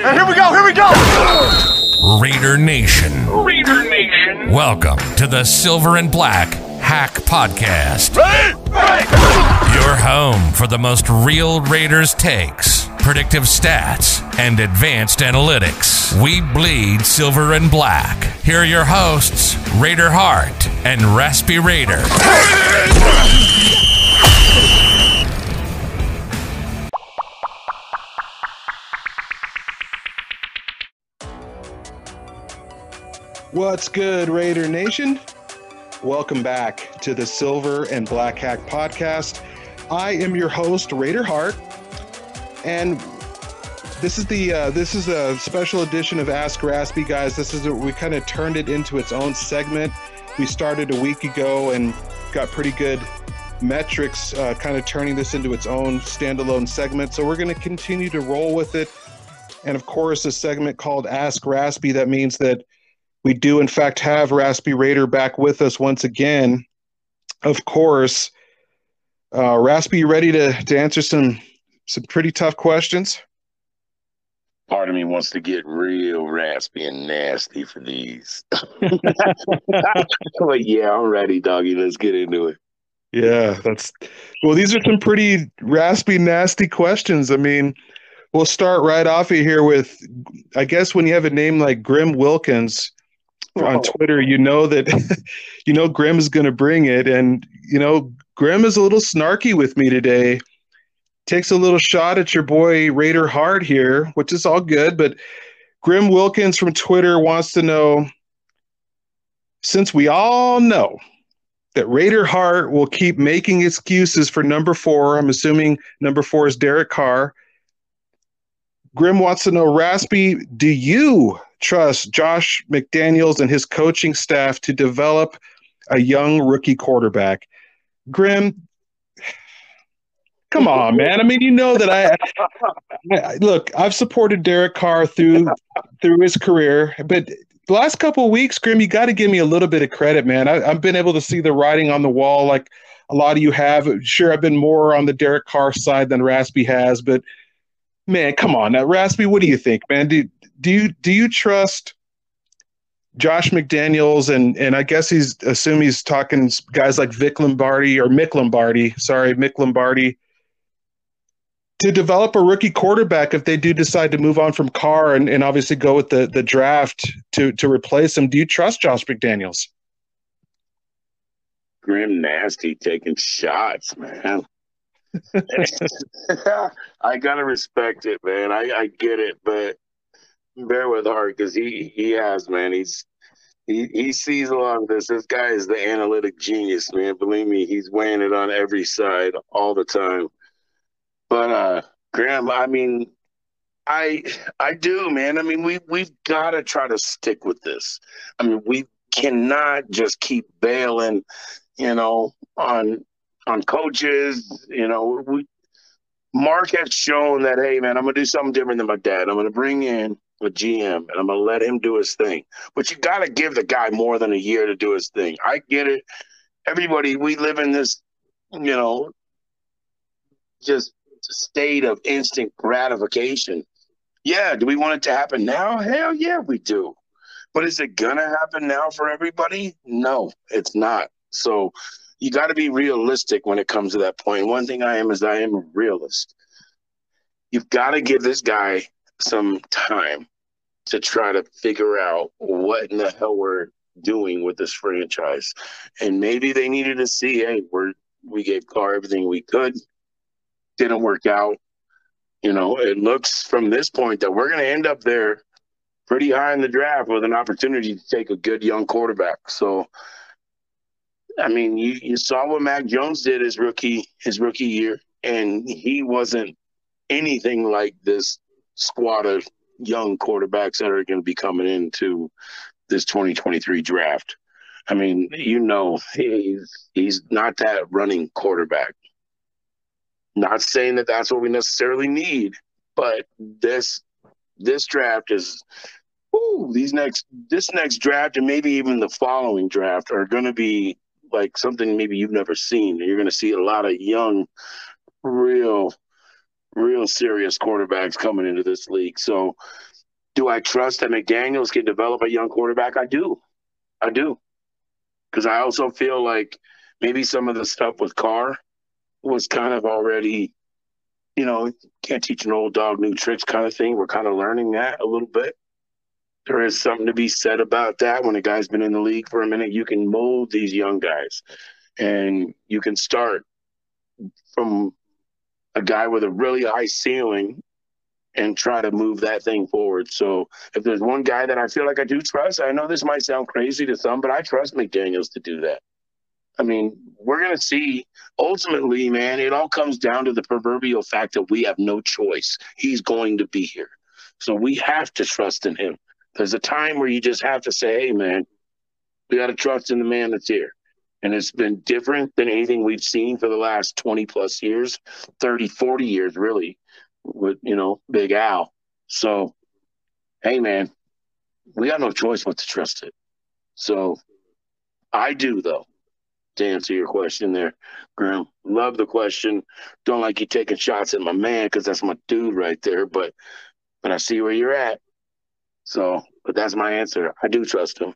And here we go, here we go! Raider Nation. Raider Nation. Welcome to the Silver and Black Hack Podcast. Ready? Ready! Your home for the most real Raiders takes, predictive stats, and advanced analytics. We bleed silver and black. Here are your hosts, Raider Hart and Raspy Raider. What's good, Raider Nation? Welcome back to the Silver and Black Hack podcast. I am your host, Raider Hart, and this is the uh, this is a special edition of Ask Raspy, guys. This is a, we kind of turned it into its own segment. We started a week ago and got pretty good metrics, uh, kind of turning this into its own standalone segment. So we're going to continue to roll with it. And of course, a segment called Ask Raspy. That means that we do, in fact, have Raspy Raider back with us once again. Of course, uh, Raspy, you ready to, to answer some some pretty tough questions? Part of me wants to get real raspy and nasty for these. but yeah, I'm ready, doggy. Let's get into it. Yeah, that's well. These are some pretty raspy, nasty questions. I mean, we'll start right off of here with, I guess, when you have a name like Grim Wilkins on Twitter, you know that you know Grim is going to bring it, and you know Grim is a little snarky with me today. Takes a little shot at your boy Raider Hart here, which is all good. But Grim Wilkins from Twitter wants to know, since we all know that Raider Hart will keep making excuses for number four. I'm assuming number four is Derek Carr. Grim wants to know, Raspy, do you trust Josh McDaniels and his coaching staff to develop a young rookie quarterback? Grim, come on, man. I mean, you know that I, I look. I've supported Derek Carr through through his career, but the last couple weeks, Grim, you got to give me a little bit of credit, man. I, I've been able to see the writing on the wall, like a lot of you have. Sure, I've been more on the Derek Carr side than Raspy has, but man, come on, now, Raspy, what do you think, man? Do do you do you trust Josh McDaniels and and I guess he's assume he's talking guys like Vic Lombardi or Mick Lombardi, sorry, Mick Lombardi, to develop a rookie quarterback if they do decide to move on from Carr and, and obviously go with the the draft to to replace him. Do you trust Josh McDaniels? Grim nasty taking shots, man. I gotta respect it, man. I, I get it, but bear with Hart because he he has, man. He's he he sees a lot of this. This guy is the analytic genius, man. Believe me, he's weighing it on every side all the time. But uh Graham, I mean, I I do, man. I mean, we we've got to try to stick with this. I mean, we cannot just keep bailing, you know, on on coaches. You know, we Mark has shown that, hey, man, I'm gonna do something different than my dad. I'm gonna bring in a GM and I'm gonna let him do his thing. But you got to give the guy more than a year to do his thing. I get it. Everybody, we live in this, you know, just state of instant gratification. Yeah, do we want it to happen now? Hell yeah, we do. But is it gonna happen now for everybody? No, it's not. So you got to be realistic when it comes to that point. One thing I am is I am a realist. You've got to give this guy some time to try to figure out what in the hell we're doing with this franchise. And maybe they needed to see, hey, we're we gave Carr everything we could. Didn't work out. You know, it looks from this point that we're going to end up there pretty high in the draft with an opportunity to take a good young quarterback. So, I mean, you, you saw what Mac Jones did his rookie his rookie year, and he wasn't anything like this squad of young quarterbacks that are going to be coming into this 2023 draft. I mean, you know, he's he's not that running quarterback. Not saying that that's what we necessarily need, but this this draft is ooh, these next this next draft and maybe even the following draft are going to be like something maybe you've never seen. You're going to see a lot of young, real, real serious quarterbacks coming into this league. So, do I trust that McDaniels can develop a young quarterback? I do. I do. Because I also feel like maybe some of the stuff with Carr was kind of already, you know, can't teach an old dog new tricks kind of thing. We're kind of learning that a little bit. There is something to be said about that. When a guy's been in the league for a minute, you can mold these young guys and you can start from a guy with a really high ceiling and try to move that thing forward. So if there's one guy that I feel like I do trust, I know this might sound crazy to some, but I trust McDaniels to do that. I mean, we're going to see ultimately, man, it all comes down to the proverbial fact that we have no choice. He's going to be here. So we have to trust in him. There's a time where you just have to say, hey, man, we got to trust in the man that's here. And it's been different than anything we've seen for the last 20 plus years, 30, 40 years, really, with, you know, Big Al. So, hey, man, we got no choice but to trust it. So I do, though to answer your question there, Graham. Love the question. Don't like you taking shots at my man because that's my dude right there. But but I see where you're at. So, but that's my answer. I do trust him.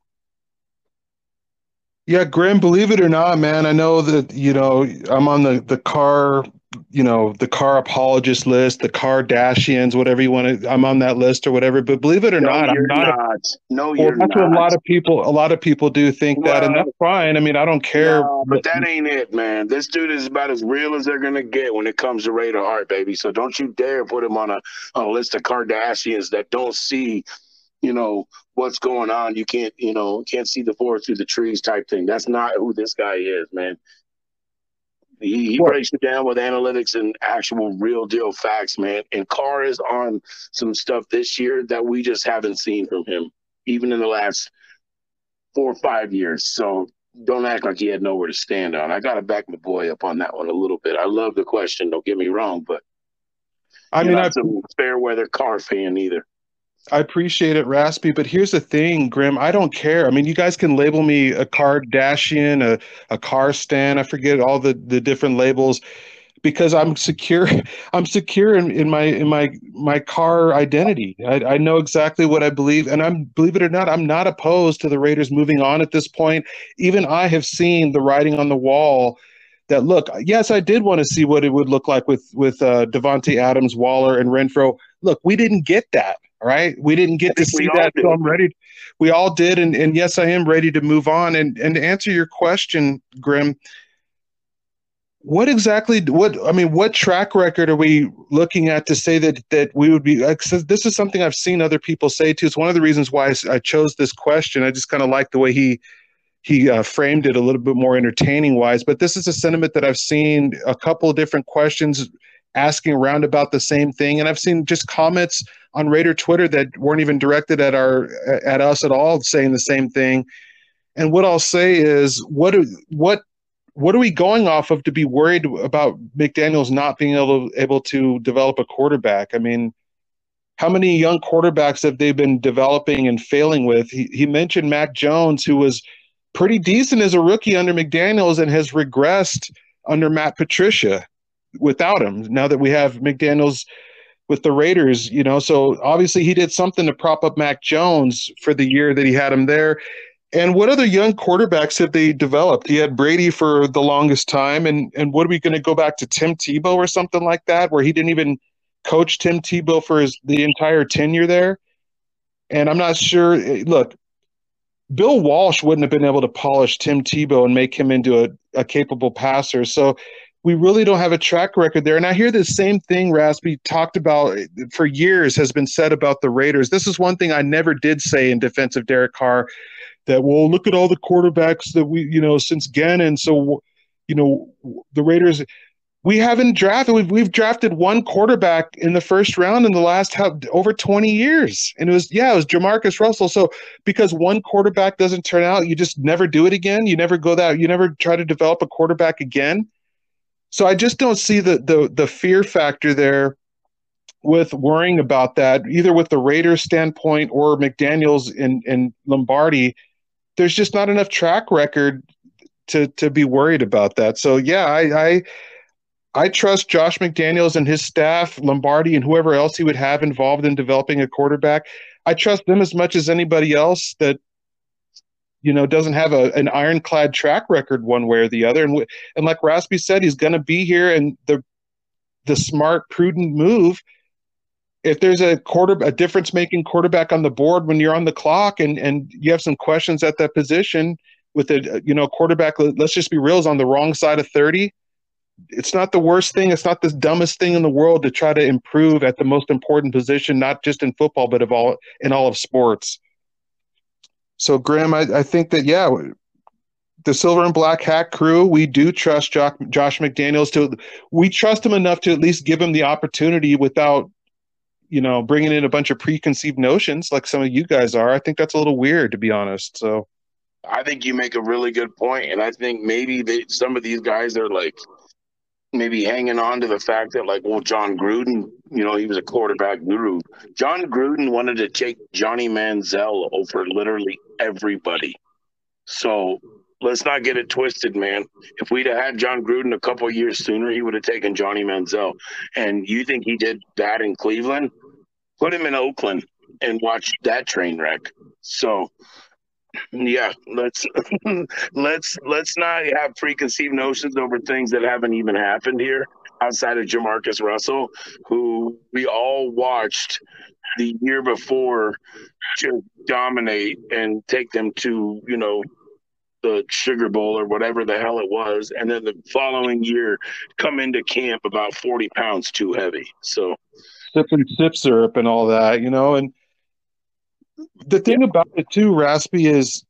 Yeah, Grim, believe it or not, man, I know that, you know, I'm on the, the Carr you know the Carr apologist list, the Kardashians, whatever you want to. I'm on that list or whatever. But believe it or no, not, I'm not. not. A, no, you're that's not. what a lot of people. A lot of people do think well, that, and that's fine. I mean, I don't care. No, but that ain't it, man. This dude is about as real as they're gonna get when it comes to Raider Art, baby. So don't you dare put him on a on a list of Kardashians that don't see you know what's going on you can't you know can't see the forest through the trees type thing that's not who this guy is man he, he breaks it down with analytics and actual real deal facts, man. And Carr is on some stuff this year that we just haven't seen from him, even in the last four or five years. So don't act like he had nowhere to stand on. I got to back my boy up on that one a little bit. I love the question. Don't get me wrong, but I mean, I'm a fair weather Carr fan either. I appreciate it, Raspy. But here's the thing, Grim. I don't care. I mean, you guys can label me a Kardashian, a, a Carr stand. I forget all the, the different labels because I'm secure. I'm secure in, in my in my my Carr identity. I, I know exactly what I believe, and I'm believe it or not, I'm not opposed to the Raiders moving on at this point. Even I have seen the writing on the wall that look. Yes, I did want to see what it would look like with with uh, Davante Adams, Waller, and Renfrow. Look, we didn't get that. right? We didn't get to see that. So I'm ready. We all did. And, and yes, I am ready to move on. And, and to answer your question, Grim, what exactly, what, I mean, what track record are we looking at to say that, that we would be, like, this is something I've seen other people say too. It's one of the reasons why I chose this question. I just kind of like the way he, he uh, framed it a little bit more entertaining wise, but this is a sentiment that I've seen a couple of different questions asking around about the same thing. And I've seen just comments on Raider Twitter that weren't even directed at our at us at all, saying the same thing. And what I'll say is, what what what are we going off of to be worried about McDaniel's not being able able to develop a quarterback? I mean, how many young quarterbacks have they been developing and failing with? He, he mentioned Mac Jones, who was pretty decent as a rookie under McDaniel's and has regressed under Matt Patricia without him. Now that we have McDaniel's with the Raiders, you know, so obviously he did something to prop up Mac Jones for the year that he had him there. And what other young quarterbacks have they developed? He had Brady for the longest time, and and what are we going to go back to Tim Tebow or something like that, where he didn't even coach Tim Tebow for his the entire tenure there? And I'm not sure. Eh, look, Bill Walsh wouldn't have been able to polish Tim Tebow and make him into a, a capable passer. So we really don't have a track record there. And I hear the same thing Raspy talked about eh, for years has been said about the Raiders. This is one thing I never did say in defense of Derek Carr that, well, look at all the quarterbacks that we, you know, since Gannon. So, you know, the Raiders, we haven't drafted, we've, we've drafted one quarterback in the first round in the last how, over 20 years. And it was, yeah, it was Jamarcus Russell. So because one quarterback doesn't turn out, you just never do it again. You never go that, you never try to develop a quarterback again so I just don't see the the the fear factor there with worrying about that, either with the Raiders standpoint or McDaniels in, in Lombardi. There's just not enough track record to to be worried about that. So yeah, I, I I trust Josh McDaniels and his staff, Lombardi, and whoever else he would have involved in developing a quarterback. I trust them as much as anybody else that you know doesn't have a, an ironclad track record one way or the other. And and like Raspy said, he's going to be here, and the the smart, prudent move. If there's a quarter, a difference making quarterback on the board when you're on the clock, and and you have some questions at that position with a you know quarterback, let's just be real, is on the wrong side of thirty it's not the worst thing. It's not the dumbest thing in the world to try to improve at the most important position, not just in football, but of all in all of sports. So, Graham, I, I think that yeah, the silver and black hat crew, we do trust Josh, Josh McDaniels to. We trust him enough to at least give him the opportunity without, you know, bringing in a bunch of preconceived notions like some of you guys are. I think that's a little weird, to be honest. So. I think you make a really good point, and I think maybe they, some of these guys are like maybe hanging on to the fact that like, well, Jon Gruden, you know, he was a quarterback guru. Jon Gruden wanted to take Johnny Manziel over literally everybody. So let's not get it twisted, man. If we'd have had Jon Gruden a couple years sooner, he would have taken Johnny Manziel. And you think he did that in Cleveland? Put him in Oakland and watch that train wreck. So yeah let's let's let's not have preconceived notions over things that haven't even happened here outside of Jamarcus Russell who we all watched the year before just dominate and take them to you know the sugar bowl or whatever the hell it was and then the following year come into camp about 40 pounds too heavy so sipping sip syrup and all that you know and the thing yeah. about it too, Raspy, is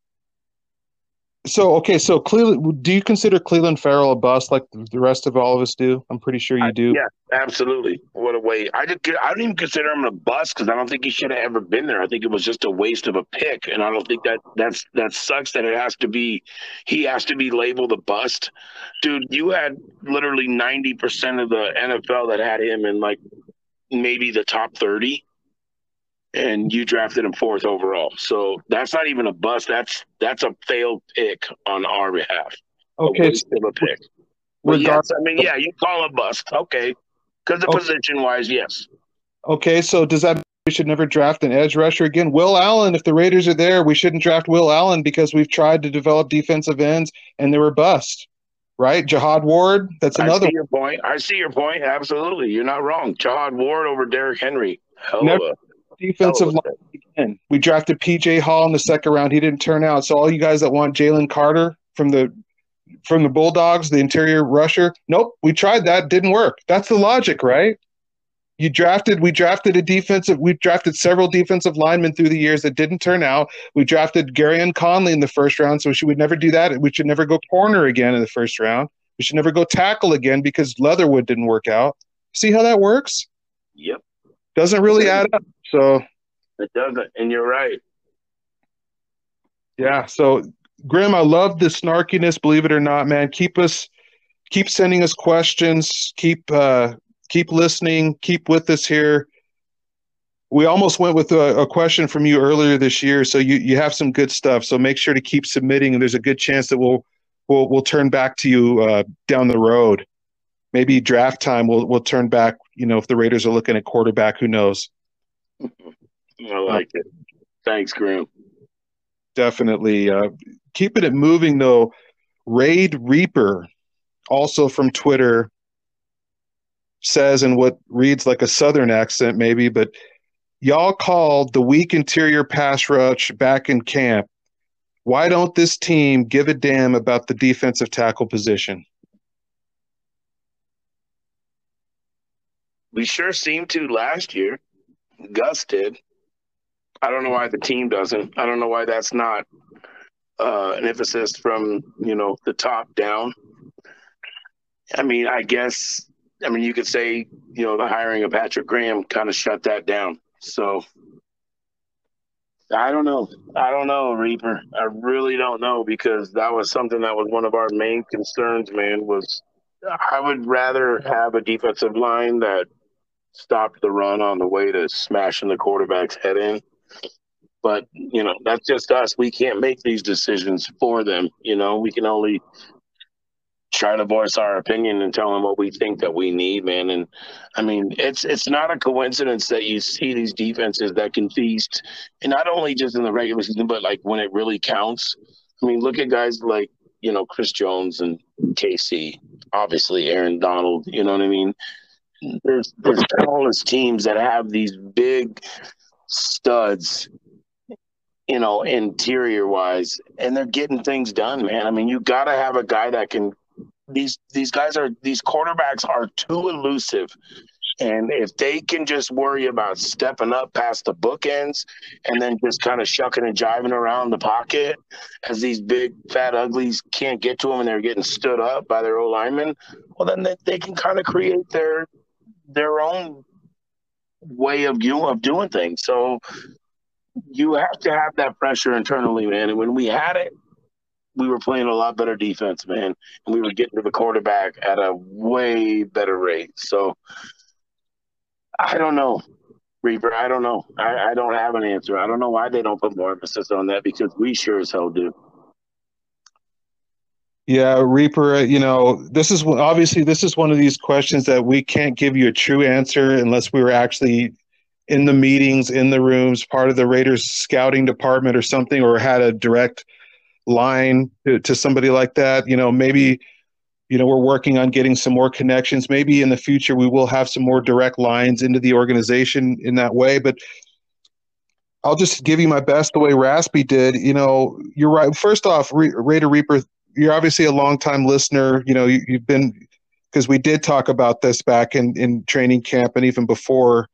so okay. So Clelin, do you consider Clelin Ferrell a bust like the rest of all of us do? I'm pretty sure you do. I, yeah, absolutely. What a way! I did. I don't even consider him a bust because I don't think he should have ever been there. I think it was just a waste of a pick, and I don't think that that's that sucks that it has to be. He has to be labeled a bust, dude. You had literally ninety percent of the NFL that had him in like maybe the top thirty and you drafted him fourth overall. So that's not even a bust. That's that's a failed pick on our behalf. Okay, a, so a pick. yes, I mean, yeah, you call a bust, okay? Because the okay. position wise, yes. Okay, so does that we should never draft an edge rusher again? Will Allen, if the Raiders are there, we shouldn't draft Will Allen because we've tried to develop defensive ends and they were bust. Right, Jihad Ward. That's another. I see your point. I see your point. Absolutely, you're not wrong. Jihad Ward over Derrick Henry. Hell never, defensive line again. We drafted PJ Hall in the second round. He didn't turn out. So all you guys that want Jalen Carter from the from the Bulldogs, the interior rusher, nope. We tried that, didn't work. That's the logic, right? You drafted, we drafted a defensive, we drafted several defensive linemen through the years that didn't turn out. We drafted Gareon Conley in the first round, so we should never do that. We should never go corner again in the first round. We should never go tackle again because Leatherwood didn't work out. See how that works? Yep. Doesn't really add up. So it doesn't, and you're right. Yeah. So Grim, I love the snarkiness. Believe it or not, man. Keep us, keep sending us questions. Keep, uh, keep listening. Keep with us here. We almost went with a, a, question from you earlier this year, so you you have some good stuff. So make sure to keep submitting, and there's a good chance that we'll we'll we'll turn back to you uh, down the road. Maybe draft time, we'll we'll turn back. You know, if the Raiders are looking at quarterback, who knows? I like it. Thanks, Graham. Definitely. Uh, keeping it moving, though, Raid Reaper, also from Twitter, says in what reads like a Southern accent, maybe, but y'all called the weak interior pass rush back in camp. Why don't this team give a damn about the defensive tackle position? We sure seemed to last year. Gus did. I don't know why the team doesn't. I don't know why that's not uh, an emphasis from you know the top down. I mean, I guess I mean you could say you know the hiring of Patrick Graham kind of shut that down. So I don't know. I don't know, Reaper. I really don't know because that was something that was one of our main concerns. Man, was I would rather have a defensive line that stopped the run on the way to smashing the quarterback's head in but you know, that's just us. We can't make these decisions for them. You know, we can only try to voice our opinion and tell them what we think that we need, man. And I mean, it's it's not a coincidence that you see these defenses that can feast, and not only just in the regular season, but like when it really counts. I mean, look at guys like you know Chris Jones and KC, obviously Aaron Donald. You know what I mean? There's there's countless teams that have these big studs you know, interior wise, and they're getting things done, man. I mean, you got to have a guy that can these these guys are these quarterbacks are too elusive. And if they can just worry about stepping up past the bookends and then just kind of shucking and jiving around the pocket as these big fat uglies can't get to them and they're getting stood up by their old linemen, well then they, they can kind of create their their own way of you of doing things. So you have to have that pressure internally, man. And when we had it, we were playing a lot better defense, man, and we were getting to the quarterback at a way better rate. So I don't know, Reaper. I don't know. I, I don't have an answer. I don't know why they don't put more emphasis on that because we sure as hell do. Yeah, Reaper, uh, you know, this is obviously this is one of these questions that we can't give you a true answer unless we were actually in the meetings, in the rooms, part of the Raiders scouting department or something, or had a direct line to, to somebody like that. You know, maybe, you know, we're working on getting some more connections. Maybe in the future we will have some more direct lines into the organization in that way. But I'll just give you my best the way Raspy did. You know, you're right. First off, Raider Reaper, you're obviously a longtime listener. You know, you, you've been because we did talk about this back in, in training camp and even before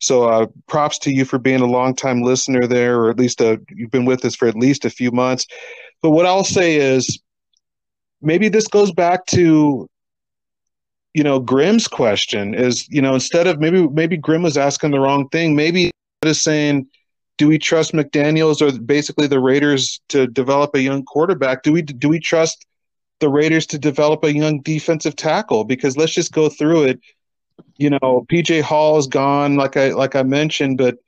so uh, props to you for being a long-time listener there, or at least a, uh, you've been with us for at least a few months. But what I'll say is, maybe this goes back to, you know, Grim's question is, you know, instead of maybe maybe Grimm was asking the wrong thing. Maybe of saying, do we trust McDaniel's or basically the Raiders to develop a young quarterback? Do we do we trust the Raiders to develop a young defensive tackle? Because let's just go through it you know, PJ Hall is gone, like I like I mentioned, but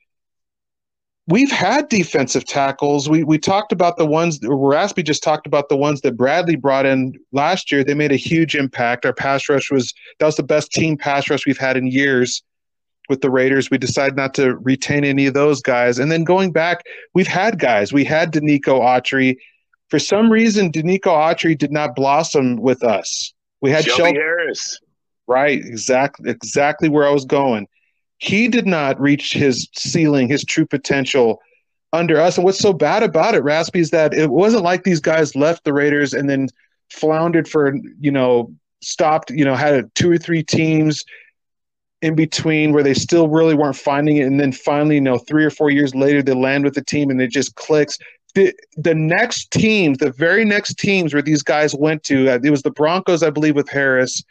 we've had defensive tackles. We we talked about the ones Raspy just talked about the ones that Bradley brought in last year. They made a huge impact. Our pass rush was that was the best team pass rush we've had in years with the Raiders. We decided not to retain any of those guys. And then going back, we've had guys. We had Denico Autry. For some reason, Denico Autry did not blossom with us. We had Shelby Shelby Harris. Right, exactly, exactly where I was going. He did not reach his ceiling, his true potential under us. And what's so bad about it, Raspy, is that it wasn't like these guys left the Raiders and then floundered for, you know, stopped, you know, had two or three teams in between where they still really weren't finding it. And then finally, you know, three or four years later, they land with the team and it just clicks. The, the next teams, the very next teams where these guys went to, uh, it was the Broncos, I believe, with Harris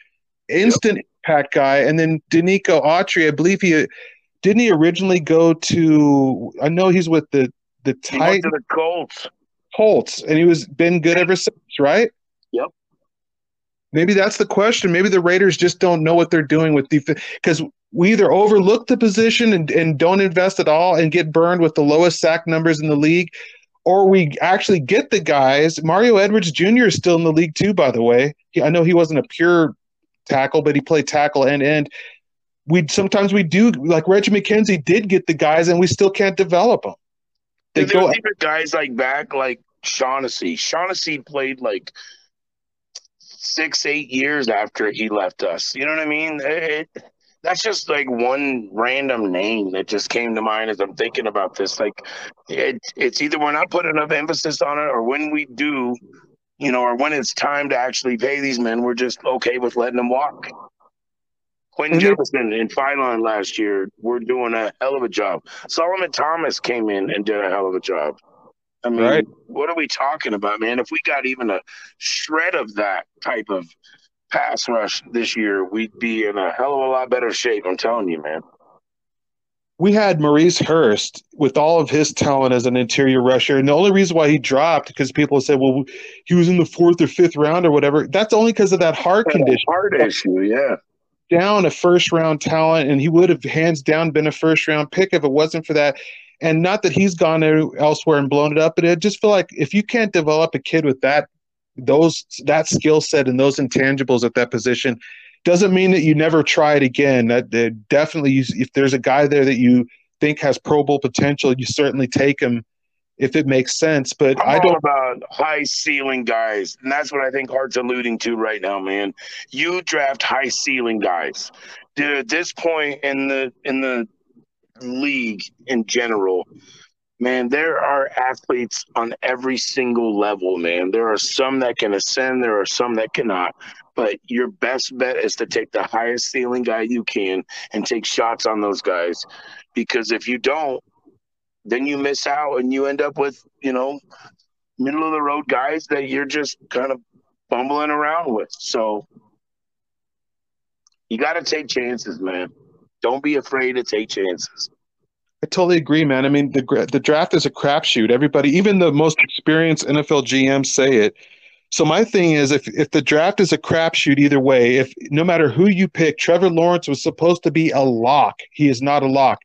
instant yep. impact guy. And then Denico Autry, I believe he didn't he originally go to. I know he's with the the Titans. the Colts. Colts, and he was been good ever since, right? Yep. Maybe that's the question. Maybe the Raiders just don't know what they're doing with defense because we either overlook the position and, and don't invest at all and get burned with the lowest sack numbers in the league, or we actually get the guys. Mario Edwards Jr. is still in the league too, by the way. He, I know he wasn't a pure tackle, but he played tackle and end. We sometimes we do like Reggie McKenzie did get the guys, and we still can't develop them. They go even guys like back like Shaughnessy. Shaughnessy played like six, eight years after he left us. You know what I mean? It, that's just like one random name that just came to mind as I'm thinking about this. Like, it, it's either we're not putting enough emphasis on it, or when we do, you know, or when it's time to actually pay these men, we're just okay with letting them walk. Quinton mm-hmm. Jefferson and Philon last year were doing a hell of a job. Solomon Thomas came in and did a hell of a job. I mean, right. what are we talking about, man? If we got even a shred of that type of pass rush this year, we'd be in a hell of a lot better shape. I'm telling you, man we had Maurice Hurst with all of his talent as an interior rusher. And the only reason why he dropped, because people said, well, he was in the fourth or fifth round or whatever. That's only because of that heart condition. Heart issue, yeah. Down a first round talent, and he would have hands down been a first round pick if it wasn't for that. And not that he's gone elsewhere and blown it up, but I just feel like if you can't develop a kid with that those that skill set and those intangibles at that position doesn't mean that you never try it again. That, that definitely, if there's a guy there that you think has Pro Bowl potential, you certainly take him if it makes sense. But I'm I don't know about high ceiling guys, and that's what I think Hart's alluding to right now, man. You draft high ceiling guys. Dude, at this point in the in the league in general, man, there are athletes on every single level, man. There are some that can ascend, there are some that cannot. But your best bet is to take the highest ceiling guy you can and take shots on those guys. Because if you don't, then you miss out and you end up with, you know, middle of the road guys that you're just kind of bumbling around with. So you got to take chances, man. Don't be afraid to take chances. I totally agree, man. I mean, the the draft is a crapshoot. Everybody, even the most experienced NFL GMs say it. So my thing is, if if the draft is a crapshoot either way, if no matter who you pick, Trevor Lawrence was supposed to be a lock. He is not a lock.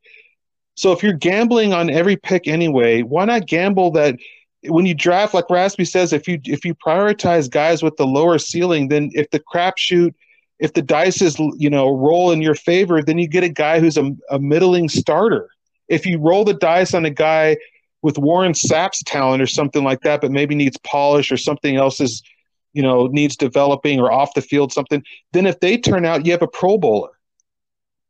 So if you're gambling on every pick anyway, why not gamble that when you draft, like Raspy says, if you if you prioritize guys with the lower ceiling, then if the crapshoot, if the dice is you know roll in your favor, then you get a guy who's a, a middling starter if you roll the dice on a guy with Warren Sapp's talent or something like that, but maybe needs polish or something else is, you know, needs developing or off the field something, then if they turn out, you have a Pro Bowler.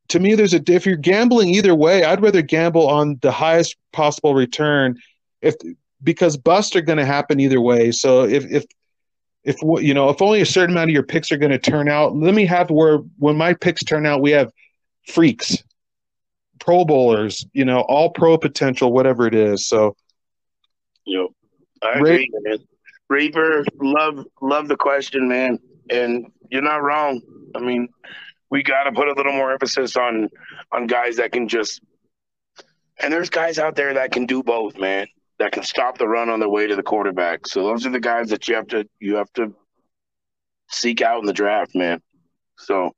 To me, there's a if you're gambling either way, I'd rather gamble on the highest possible return, if because busts are going to happen either way. So if if if you know if only a certain amount of your picks are going to turn out, let me have where when my picks turn out, we have freaks Pro Bowlers, you know, all pro potential, whatever it is. So, yep, I agree, man. Reaper, love love the question, man, and you're not wrong. I mean, we got to put a little more emphasis on on guys that can just. And there's guys out there that can do both, man. That can stop the run on the way to the quarterback. So those are the guys that you have to you have to seek out in the draft, man. So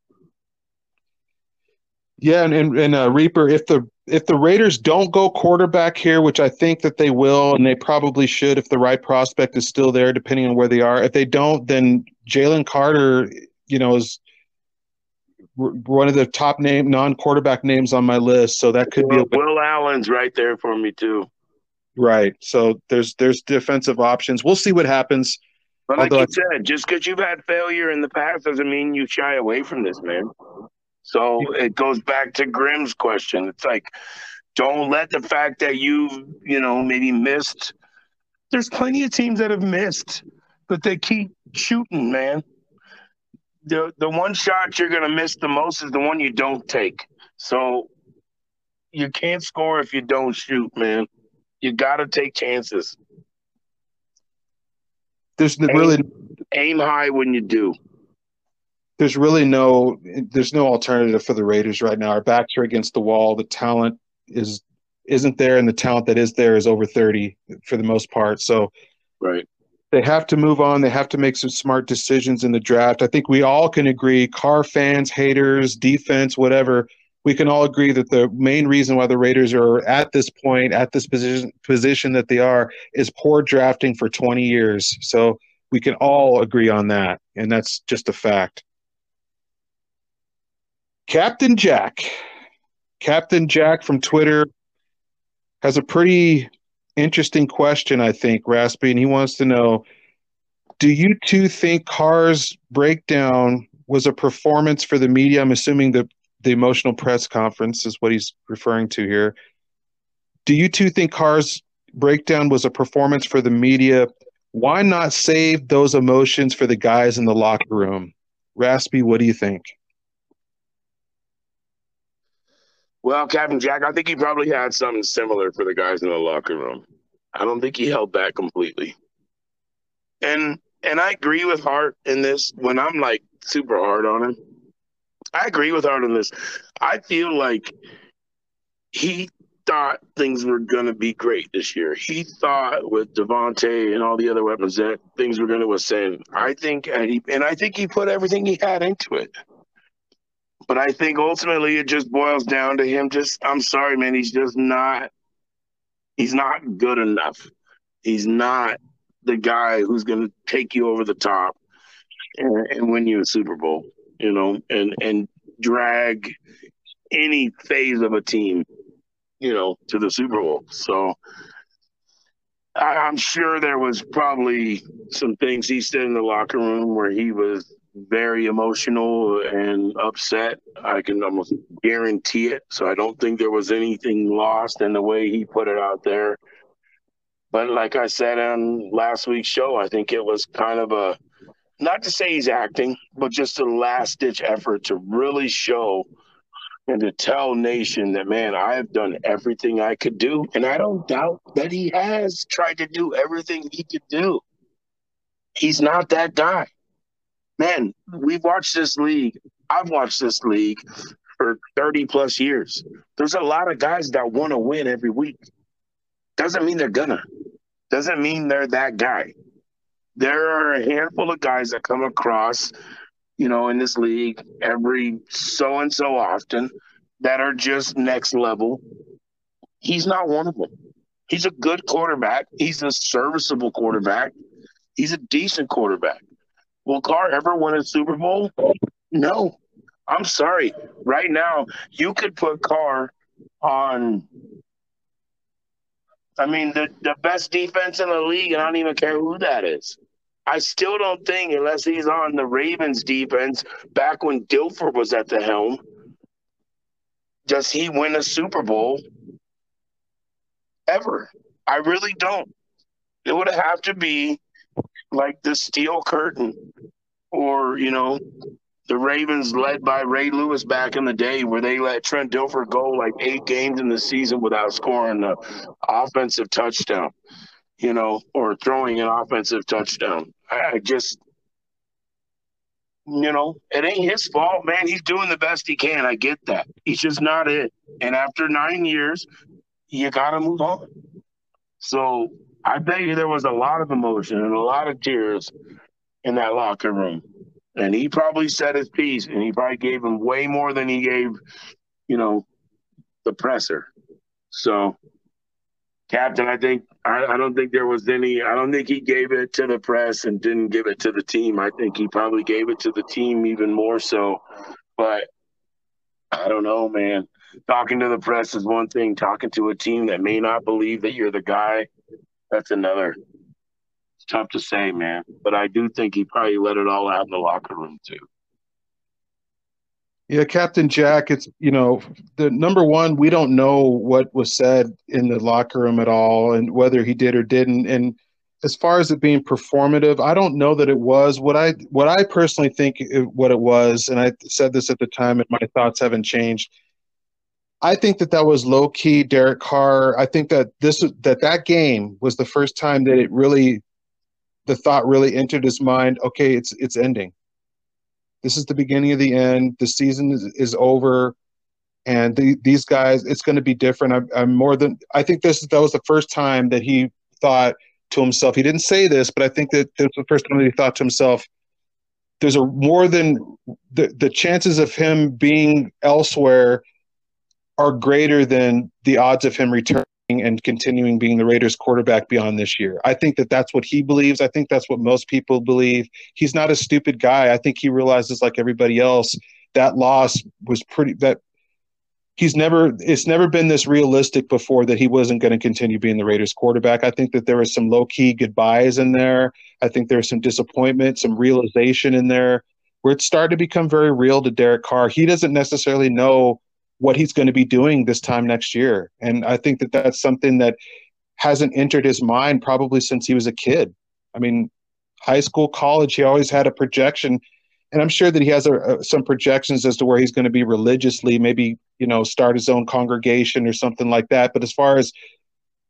yeah, and and, and uh, Reaper, if the if the Raiders don't go quarterback here, which I think that they will, and they probably should if the right prospect is still there, depending on where they are. If they don't, then Jalen Carter, you know, is one of the top name non-quarterback names on my list. So that could be a, Will Allen's right there for me too. Right. So there's there's defensive options. We'll see what happens. But like Although you said, just because you've had failure in the past doesn't mean you shy away from this, man. So it goes back to Grim's question. It's like, don't let the fact that you've, you know, maybe missed. There's plenty of teams that have missed, but they keep shooting, man. The the one shot you're gonna miss the most is the one you don't take. So you can't score if you don't shoot, man. You gotta take chances. There's really aim high when you do there's really no there's no alternative for the Raiders right now. Our backs are against the wall. The talent is isn't there, and the talent that is there is over thirty for the most part. So, right, they have to move on. They have to make some smart decisions in the draft. I think we all can agree, Carr fans, haters, defense, whatever. We can all agree that the main reason why the Raiders are at this point, at this position position that they are, is poor drafting for 20 years. So we can all agree on that, and that's just a fact. Captain Jack, Captain Jack from Twitter has a pretty interesting question, I think, Raspy, and he wants to know Do you two think Carr's breakdown was a performance for the media? I'm assuming the, the emotional press conference is what he's referring to here. Do you two think Carr's breakdown was a performance for the media? Why not save those emotions for the guys in the locker room? Raspy, what do you think? Well, Captain Jack, I think he probably had something similar for the guys in the locker room. I don't think he held back completely. And and I agree with Hart in this when I'm like super hard on him. I agree with Hart on this. I feel like he thought things were gonna be great this year. He thought with Davante and all the other weapons that things were gonna ascend. I think and, he, and I think he put everything he had into it. But I think ultimately it just boils down to him just I'm sorry, man, he's just not he's not good enough. He's not the guy who's going to take you over the top and, and win you a Super Bowl, you know, and and drag any phase of a team, you know, to the Super Bowl. So I, I'm sure there was probably some things he said in the locker room where he was very emotional and upset. I can almost guarantee it. So I don't think there was anything lost in the way he put it out there. But like I said on last week's show, I think it was kind of a not to say he's acting, but just a last ditch effort to really show and to tell nation that man, I have done everything I could do, and I don't doubt that he has tried to do everything he could do. He's not that guy. Man, we've watched this league. I've watched this league for 30 plus years. There's a lot of guys that want to win every week. Doesn't mean they're gonna. Doesn't mean they're that guy. There are a handful of guys that come across you know, in this league every so and so often that are just next level. He's not one of them. He's a good quarterback. He's a serviceable quarterback. He's a decent quarterback. Will Carr ever win a Super Bowl? No. I'm sorry. Right now, you could put Carr on I mean the, the best defense in the league, and I don't even care who that is. I still don't think, unless he's on the Ravens defense back when Dilfer was at the helm, does he win a Super Bowl ever? I really don't. It would have to be like the Steel Curtain or, you know, the Ravens led by Ray Lewis back in the day where they let Trent Dilfer go like eight games in the season without scoring an offensive touchdown, you know, or throwing an offensive touchdown. I just, you know, it ain't his fault, man. He's doing the best he can. I get that. He's just not it. And after nine years, you got to move on. So I bet you there was a lot of emotion and a lot of tears in that locker room. And he probably said his piece and he probably gave him way more than he gave, you know, the presser. So captain, I think I, I, don't think there was any. I don't think he gave it to the press and didn't give it to the team. I think he probably gave it to the team even more so. But I don't know, man. Talking to the press is one thing. Talking to a team that may not believe that you're the guy, that's another. It's tough to say, man. But I do think he probably let it all out in the locker room too. Yeah, Captain Jack, it's you know, the number one, we don't know what was said in the locker room at all and whether he did or didn't. And as far as it being performative, I don't know that it was. What I what I personally think it, what it was, and I said this at the time, and my thoughts haven't changed. I think that that was low key Derek Carr. I think that this that that game was the first time that it really, the thought really entered his mind. Okay, it's it's ending this is the beginning of the end. The season is, is over, and the, these guys, it's going to be different. I'm, I'm, more than. I think this that was the first time that he thought to himself. He didn't say this, but I think that this was the first time that he thought to himself. There's a more than the the chances of him being elsewhere are greater than the odds of him returning and continuing being the Raiders quarterback beyond this year. I think that that's what he believes. I think that's what most people believe. He's not a stupid guy. I think he realizes like everybody else that loss was pretty that he's never it's never been this realistic before that he wasn't going to continue being the Raiders quarterback. I think that there was some low-key goodbyes in there. I think there's some disappointment, some realization in there where it started to become very real to Derek Carr. He doesn't necessarily know what he's going to be doing this time next year. And I think that that's something that hasn't entered his mind probably since he was a kid. I mean, high school, college, he always had a projection. And I'm sure that he has a, a, some projections as to where he's going to be religiously, maybe, you know, start his own congregation or something like that. But as far as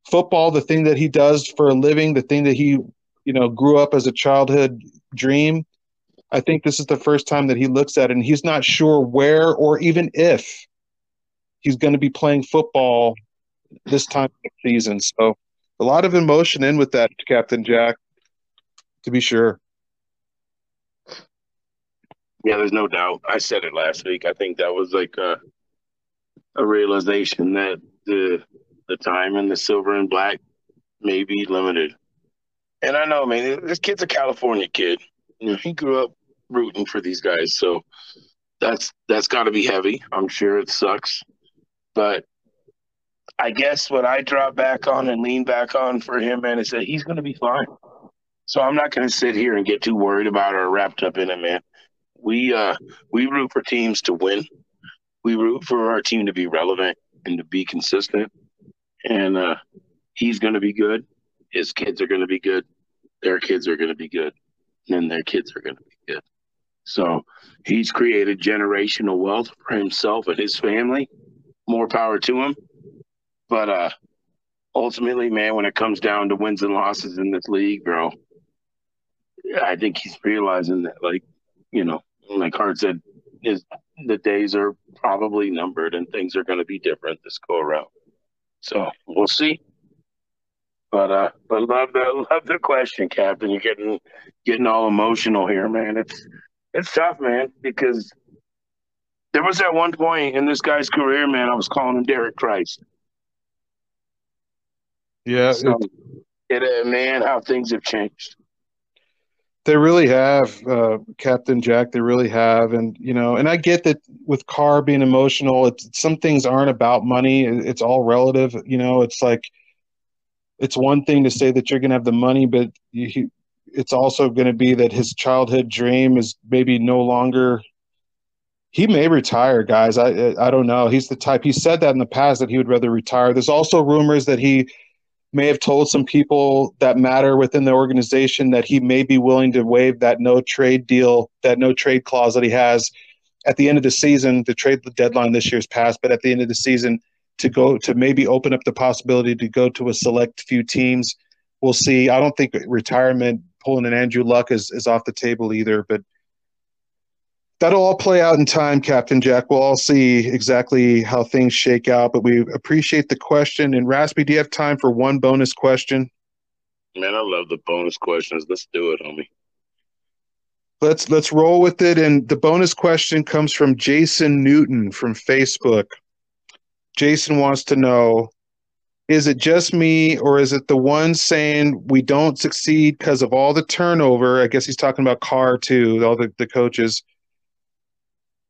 football, the thing that he does for a living, the thing that he, you know, grew up as a childhood dream, I think this is the first time that he looks at it and he's not sure where or even if he's going to be playing football this time of the season. So a lot of emotion in with that, Captain Jack, to be sure. Yeah, there's no doubt. I said it last week. I think that was like a, a realization that the the time in the silver and black may be limited. And I know, man, this kid's a California kid. You know, he grew up rooting for these guys, so that's that's got to be heavy. I'm sure it sucks, but I guess what I drop back on and lean back on for him, man, is that he's going to be fine. So I'm not going to sit here and get too worried about or wrapped up in it, man. We uh we root for teams to win. We root for our team to be relevant and to be consistent. And uh he's going to be good. His kids are going to be good. Their kids are going to be good. And their kids are going to be good. So he's created generational wealth for himself and his family. More power to him. But uh ultimately, man, when it comes down to wins and losses in this league, bro, I think he's realizing that, like, you know, like Hart said, is the days are probably numbered and things are going to be different this go around. So we'll see. But uh, but love the love the question, Captain. You're getting getting all emotional here, man. It's it's tough, man, because there was at one point in this guy's career, man. I was calling him Derek Christ. Yeah, So, it, uh, man, how things have changed. They really have, uh, Captain Jack. They really have, and you know, and I get that with Carr being emotional. It's some things aren't about money. It's all relative. You know, it's like it's one thing to say that you're going to have the money, but you, he- it's also going to be that his childhood dream is maybe no longer. He may retire, guys. I I don't know. He's the type. He said that in the past that he would rather retire. There's also rumors that he may have told some people that matter within the organization that he may be willing to waive that no trade deal, that no trade clause that he has at the end of the season. The trade deadline this year's passed, but at the end of the season to go to maybe open up the possibility to go to a select few teams. We'll see. I don't think retirement pulling an Andrew Luck is, is off the table either, but that'll all play out in time, Captain Jack. We'll all see exactly how things shake out, but we appreciate the question. And Raspy, do you have time for one bonus question? Man, I love the bonus questions. Let's do it, homie. Let's let's roll with it. And the bonus question comes from Jason Newton from Facebook. Jason wants to know is it just me or is it the one saying we don't succeed because of all the turnover? I guess he's talking about Carr too, all the, the coaches.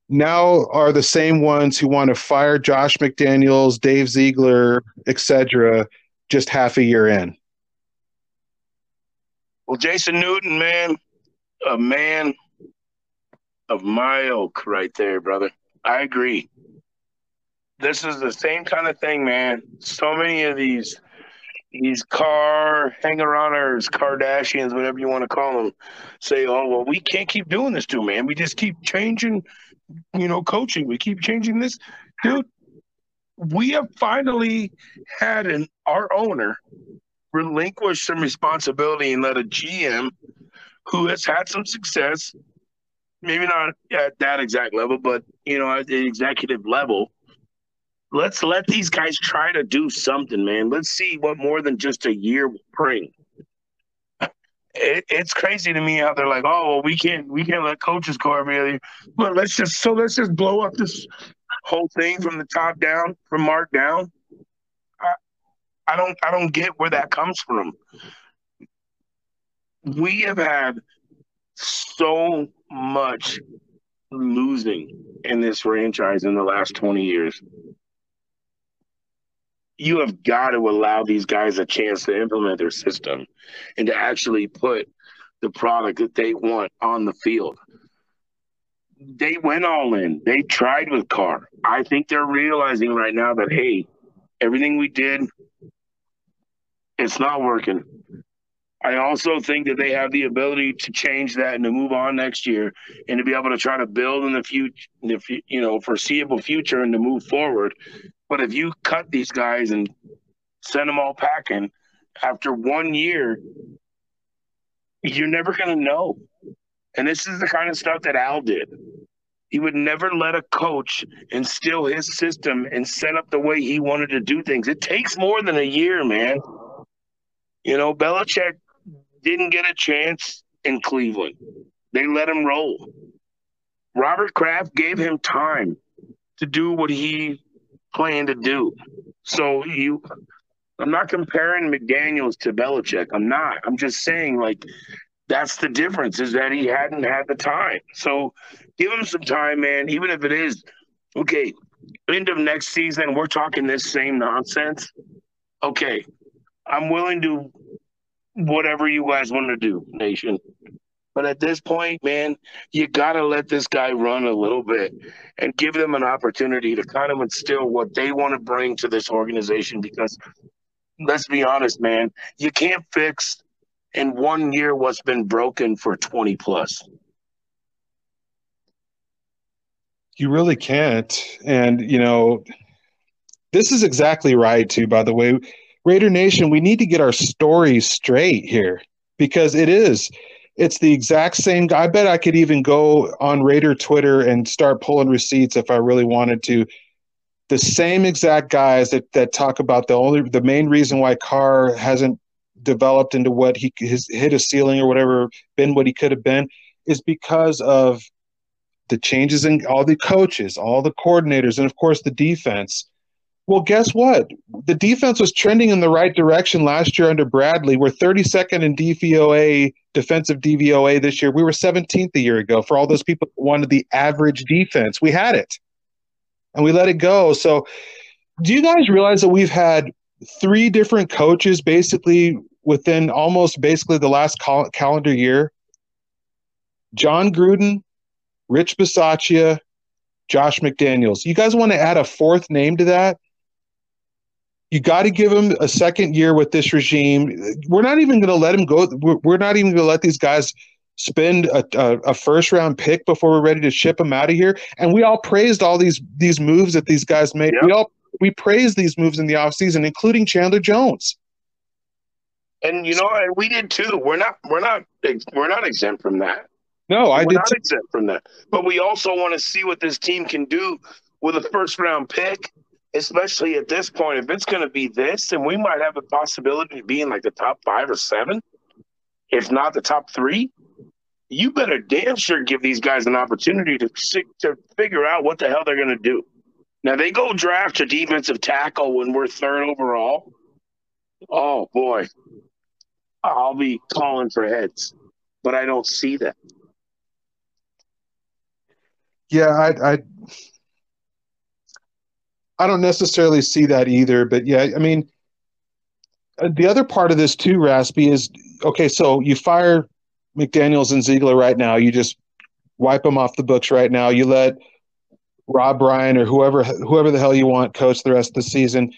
Now are the same ones who want to fire Josh McDaniels, Dave Ziegler, etc., just half a year in. Well, Jason Newton, man, a man of my ilk right there, brother. I agree. This is the same kind of thing, man. So many of these these Carr hanger-oners, Kardashians, whatever you want to call them, say, "Oh, well, we can't keep doing this, too, man. We just keep changing, you know, coaching. We keep changing this, dude." We have finally had an our owner relinquish some responsibility and let a GM who has had some success, maybe not at that exact level, but you know, at the executive level. Let's let these guys try to do something, man. Let's see what more than just a year will bring. It, it's crazy to me how they're like, oh, well, we can't, we can't let coaches go year. But let's just, so let's just blow up this whole thing from the top down, from Mark down. I, I don't, I don't get where that comes from we have had so much losing in this franchise in the last 20 years. You have got to allow these guys a chance to implement their system and to actually put the product that they want on the field. They went all in. They tried with Carr. I think they're realizing right now that, hey, everything we did, it's not working. I also think that they have the ability to change that and to move on next year and to be able to try to build in the future, you know, foreseeable future and to move forward. But if you cut these guys and send them all packing after one year, you're never going to know. And this is the kind of stuff that Al did. He would never let a coach instill his system and set up the way he wanted to do things. It takes more than a year, man. You know, Belichick didn't get a chance in Cleveland. They let him roll. Robert Kraft gave him time to do what he planned to do. So you I'm not comparing McDaniels to Belichick. I'm not. I'm just saying, like, that's the difference is that he hadn't had the time. So give him some time, man. Even if it is okay, end of next season, we're talking this same nonsense. Okay, I'm willing to whatever you guys want to do, nation. But at this point, man, you got to let this guy run a little bit and give them an opportunity to kind of instill what they want to bring to this organization. Because let's be honest, man, you can't fix in one year what's been broken for 20 plus. You really can't. And, you know, this is exactly right, too, by the way. Raider Nation, we need to get our stories straight here because it is it's the exact same guy. I bet I could even go on Raider Twitter and start pulling receipts if I really wanted to. The same exact guys that that talk about the only the main reason why Carr hasn't developed into what he has hit a ceiling or whatever been what he could have been is because of the changes in all the coaches, all the coordinators, and of course the defense. Well, guess what? The defense was trending in the right direction last year under Bradley. We're 32nd in DVOA, defensive DVOA this year. We were 17th a year ago for all those people that wanted the average defense. We had it and we let it go. So, do you guys realize that we've had three different coaches basically within almost basically the last cal- calendar year? Jon Gruden, Rich Bisaccia, Josh McDaniels. You guys want to add a fourth name to that? You got to give him a second year with this regime. We're not even going to let him go. We're not even going to let these guys spend a, a, a, first round pick before we're ready to ship them out of here. And we all praised all these these moves that these guys made. Yep. We all we praised these moves in the offseason, including Chandler Jones. And you know, and we did too. We're not we're not we're not exempt from that. No, I we're did not exempt from that. But we also want to see what this team can do with a first round pick especially at this point, if it's going to be this, then we might have a possibility of being like the top five or seven, if not the top three. You better damn sure give these guys an opportunity to to figure out what the hell they're going to do. Now they go draft a defensive tackle when we're third overall. Oh boy, I'll be calling for heads, but I don't see that. Yeah, I, I I don't necessarily see that either. But yeah, I mean, uh, the other part of this too, Raspy, is okay. So you fire McDaniels and Ziegler right now. You just wipe them off the books right now. You let Rob Ryan or whoever whoever the hell you want coach the rest of the season.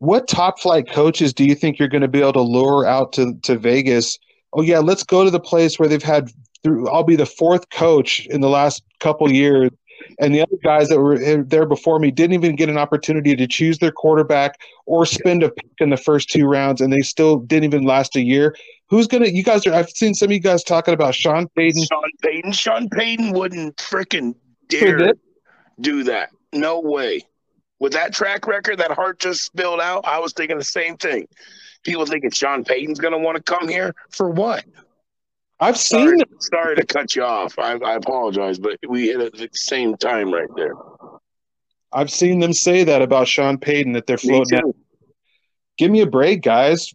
What top flight coaches do you think you're going to be able to lure out to, to Vegas? Oh yeah, let's go to the place where they've had. through. I'll be the fourth coach in the last couple years and the other guys that were there before me didn't even get an opportunity to choose their quarterback or spend a pick in the first two rounds, and they still didn't even last a year. Who's gonna? You guys are. I've seen some of you guys talking about Sean Payton. Sean Payton. Sean Payton wouldn't freaking dare do that. No way. With that track record that Hart just spilled out, I was thinking the same thing. People thinking Sean Payton's going to want to come here for what? I've seen. Sorry, sorry to cut you off. I, I, apologize, but we hit at the same time right there. I've seen them say that about Sean Payton that they're floating. Out. Give me a break, guys.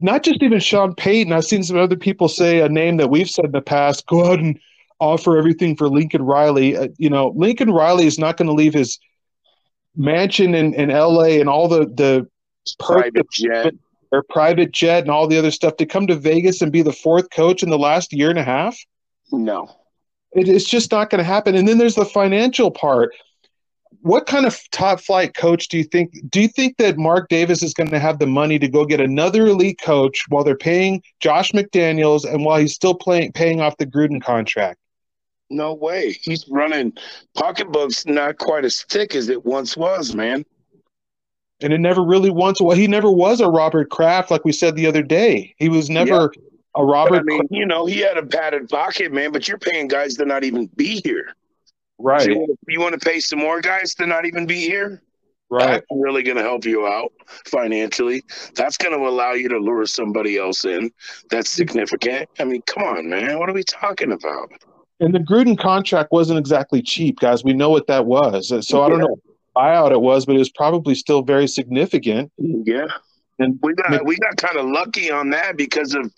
Not just even Sean Payton. I've seen some other people say a name that we've said in the past. Go out and offer everything for Lincoln Riley. Uh, you know, Lincoln Riley is not going to leave his mansion in, in L.A. and all the the private jet their private jet and all the other stuff to come to Vegas and be the fourth coach in the last year and a half? No. It, it's just not going to happen. And then there's the financial part. What kind of top flight coach do you think? Do you think that Mark Davis is going to have the money to go get another elite coach while they're paying Josh McDaniels and while he's still playing paying off the Gruden contract? No way. He's running pocketbooks not quite as thick as it once was, man and it never really once well he never was a robert kraft like we said the other day. He was never yeah. a robert but, i mean you know he had a padded pocket man but you're paying guys to not even be here. Right. So you, you want to pay some more guys to not even be here? Right. That's really going to help you out financially. That's going to allow you to lure somebody else in that's significant. I mean come on man. What are we talking about? And the gruden contract wasn't exactly cheap guys. We know what that was. So yeah. i don't know buyout it was, but it was probably still very significant. Yeah. And We got Mc- we got kind of lucky on that because of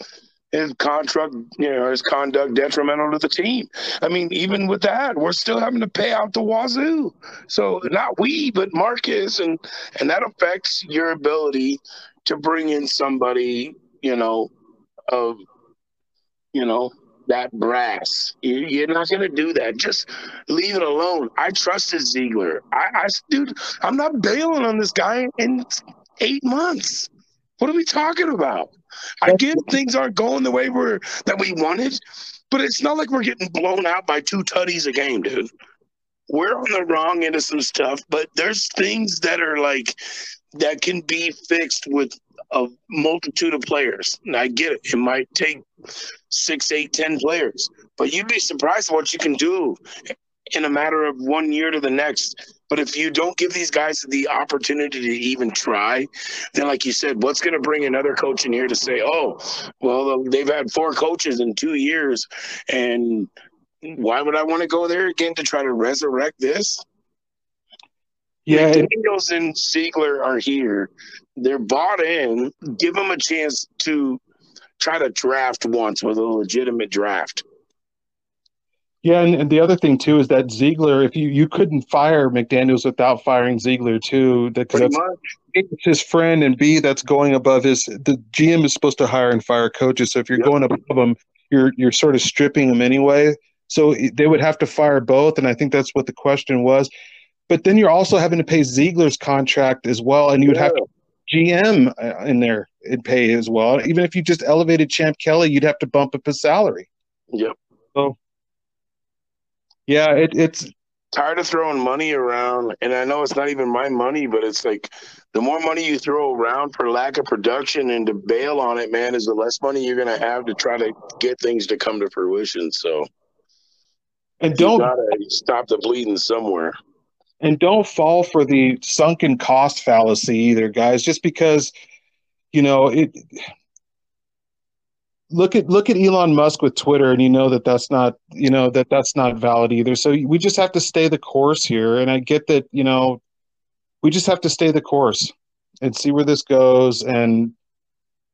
his contract, you know, his conduct detrimental to the team. I mean, even with that, we're still having to pay out the wazoo. So not we, but Marcus, and and that affects your ability to bring in somebody, you know, of, you know, that brass. You, you're not going to do that. Just leave it alone. I trusted Ziegler. I, I, dude, I'm not bailing on this guy in eight months. What are we talking about? I get things aren't going the way we're that we wanted, but it's not like we're getting blown out by two tutties a game, dude. We're on the wrong end of some stuff, but there's things that are like that can be fixed with a multitude of players. And I get it. It might take six, eight, ten players, but you'd be surprised what you can do in a matter of one year to the next. But if you don't give these guys the opportunity to even try, then, like you said, what's going to bring another coach in here to say, "Oh, well, they've had four coaches in two years, and why would I want to go there again to try to resurrect this?" Yeah, it- Daniels and Ziegler are here. They're bought in. Give them a chance to try to draft once with a legitimate draft. yeah, and, and the other thing too is that Ziegler, if you you couldn't fire McDaniels without firing Ziegler too, because Pretty that's much. his friend, and B, that's going above his. The GM is supposed to hire and fire coaches, so if you're Yep. going above them, you're you're sort of stripping them anyway. So they would have to fire both, and I think that's what the question was. But then you're also having to pay Ziegler's contract as well, and you would have to GM uh, in there and pay as well. Even if you just elevated Champ Kelly, you'd have to bump up his salary. Yep. Yeah, it, it's tired of throwing money around and i know it's not even my money but it's like the more money you throw around for lack of production and to bail on it man is the less money you're going to have to try to get things to come to fruition so and don't gotta stop the bleeding somewhere and don't fall for the sunken cost fallacy either, guys. Just because you know it. Look at look at Elon Musk with Twitter, and you know that that's not you know that that's not valid either. So we just have to stay the course here, and I get that you know we just have to stay the course and see where this goes, and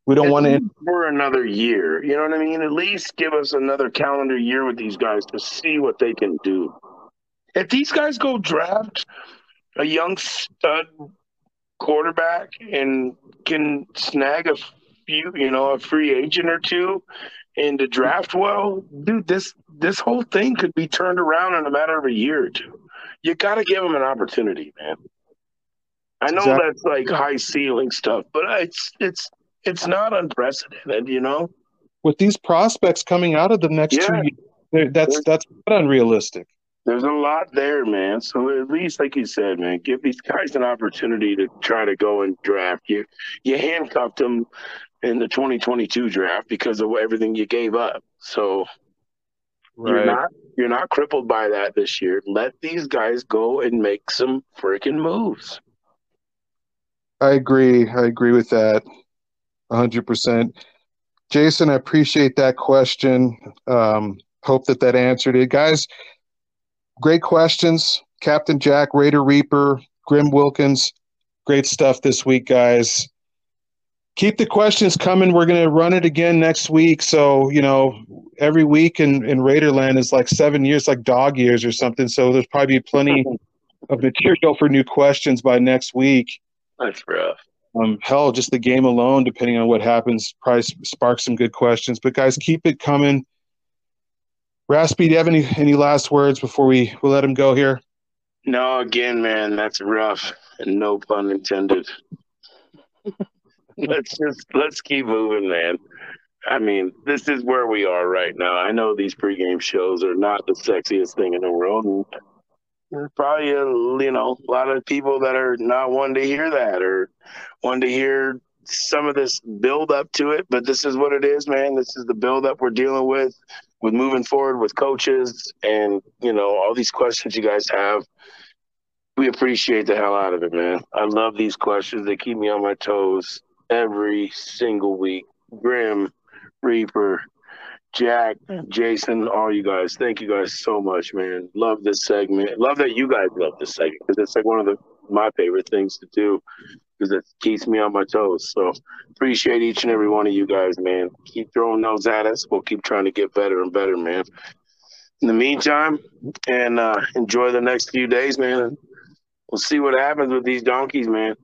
we don't want to. for another year you know what i mean at least give us another calendar year with these guys to see what they can do if these guys go draft a young stud quarterback and can snag a few, you know, a free agent or two and to draft well, dude, this this whole thing could be turned around in a matter of a year or two. You got to give them an opportunity, man. I know Exactly. that's like high ceiling stuff, but it's it's it's not unprecedented, you know. With these prospects coming out of the next two years, that's that's not unrealistic. There's a lot there, man. So at least, like you said, man, give these guys an opportunity to try to go and draft. You you handcuffed them in the 2022 draft because of everything you gave up. So you're not you're not crippled by that this year. Let these guys go and make some freaking moves. I agree. I agree with that 100%. Jason, I appreciate that question. Um, hope that that answered it. Guys, great questions. Captain Jack, Raider Reaper, Grim Wilkins, great stuff this week, guys. Keep the questions coming. We're going to run it again next week. So, you know, every week in, in Raiderland is like seven years, like dog years or something. So there's probably plenty of material for new questions by next week. That's rough. Um, hell, just the game alone, depending on what happens, probably sparks some good questions. But guys, keep it coming. Raspy, do you have any any last words before we we let him go here? No, again, man, that's rough, and no pun intended. let's just let's keep moving, man. I mean, this is where we are right now. I know these pregame shows are not the sexiest thing in the world, and there's probably a, you know a lot of people that are not wanting to hear that or wanting to hear some of this build up to it. But this is what it is, man. This is the build up we're dealing with, with moving forward with coaches, and you know all these questions you guys have we appreciate the hell out of it, man. I love these questions. They keep me on my toes every single week. Grim, Reaper, Jack, mm. Jason, all you guys. Thank you guys so much, man. Love this segment. Love that you guys love this segment because it's like one of the my favorite things to do because it keeps me on my toes. So appreciate each and every one of you guys, man. Keep throwing those at us. We'll keep trying to get better and better, man. In the meantime, and uh, enjoy the next few days, man. We'll see what happens with these donkeys, man.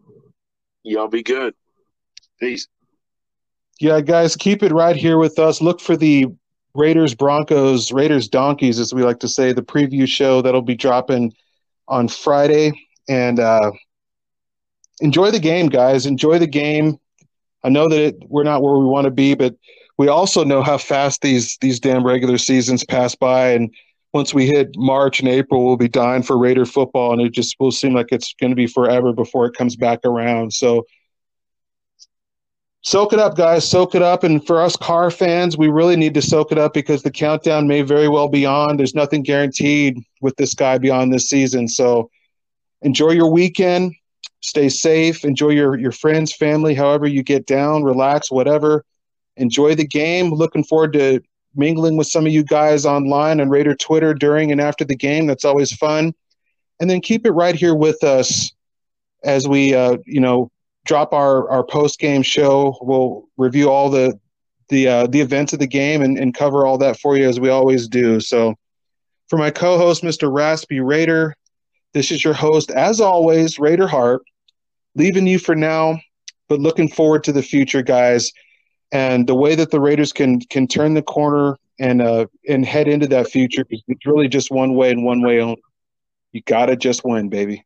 Y'all be good. Peace. Yeah, guys, keep it right here with us. Look for the Raiders Broncos, Raiders Donkeys, as we like to say, the preview show that'll be dropping on Friday. And uh, enjoy the game, guys. Enjoy the game. I know that it, we're not where we want to be, but we also know how fast these these damn regular seasons pass by. And once we hit March and April, we'll be dying for Raider football, and it just will seem like it's going to be forever before it comes back around. So soak it up, guys. Soak it up. And for us Carr fans, we really need to soak it up because the countdown may very well be on. There's nothing guaranteed with this guy beyond this season. So enjoy your weekend. Stay safe. Enjoy your, your friends, family, however you get down, relax, whatever. Enjoy the game. Looking forward to mingling with some of you guys online on Raider Twitter during and after the game. That's always fun. And then keep it right here with us as we, uh, you know, drop our, our post game show. We'll review all the the uh, the events of the game and, and cover all that for you as we always do. So, for my co-host, Mr. Raspy Raider, this is your host, as always, Raider Hart, leaving you for now, but looking forward to the future, guys, and the way that the Raiders can can turn the corner and uh and head into that future. It's really just one way and one way only. You gotta just win, baby.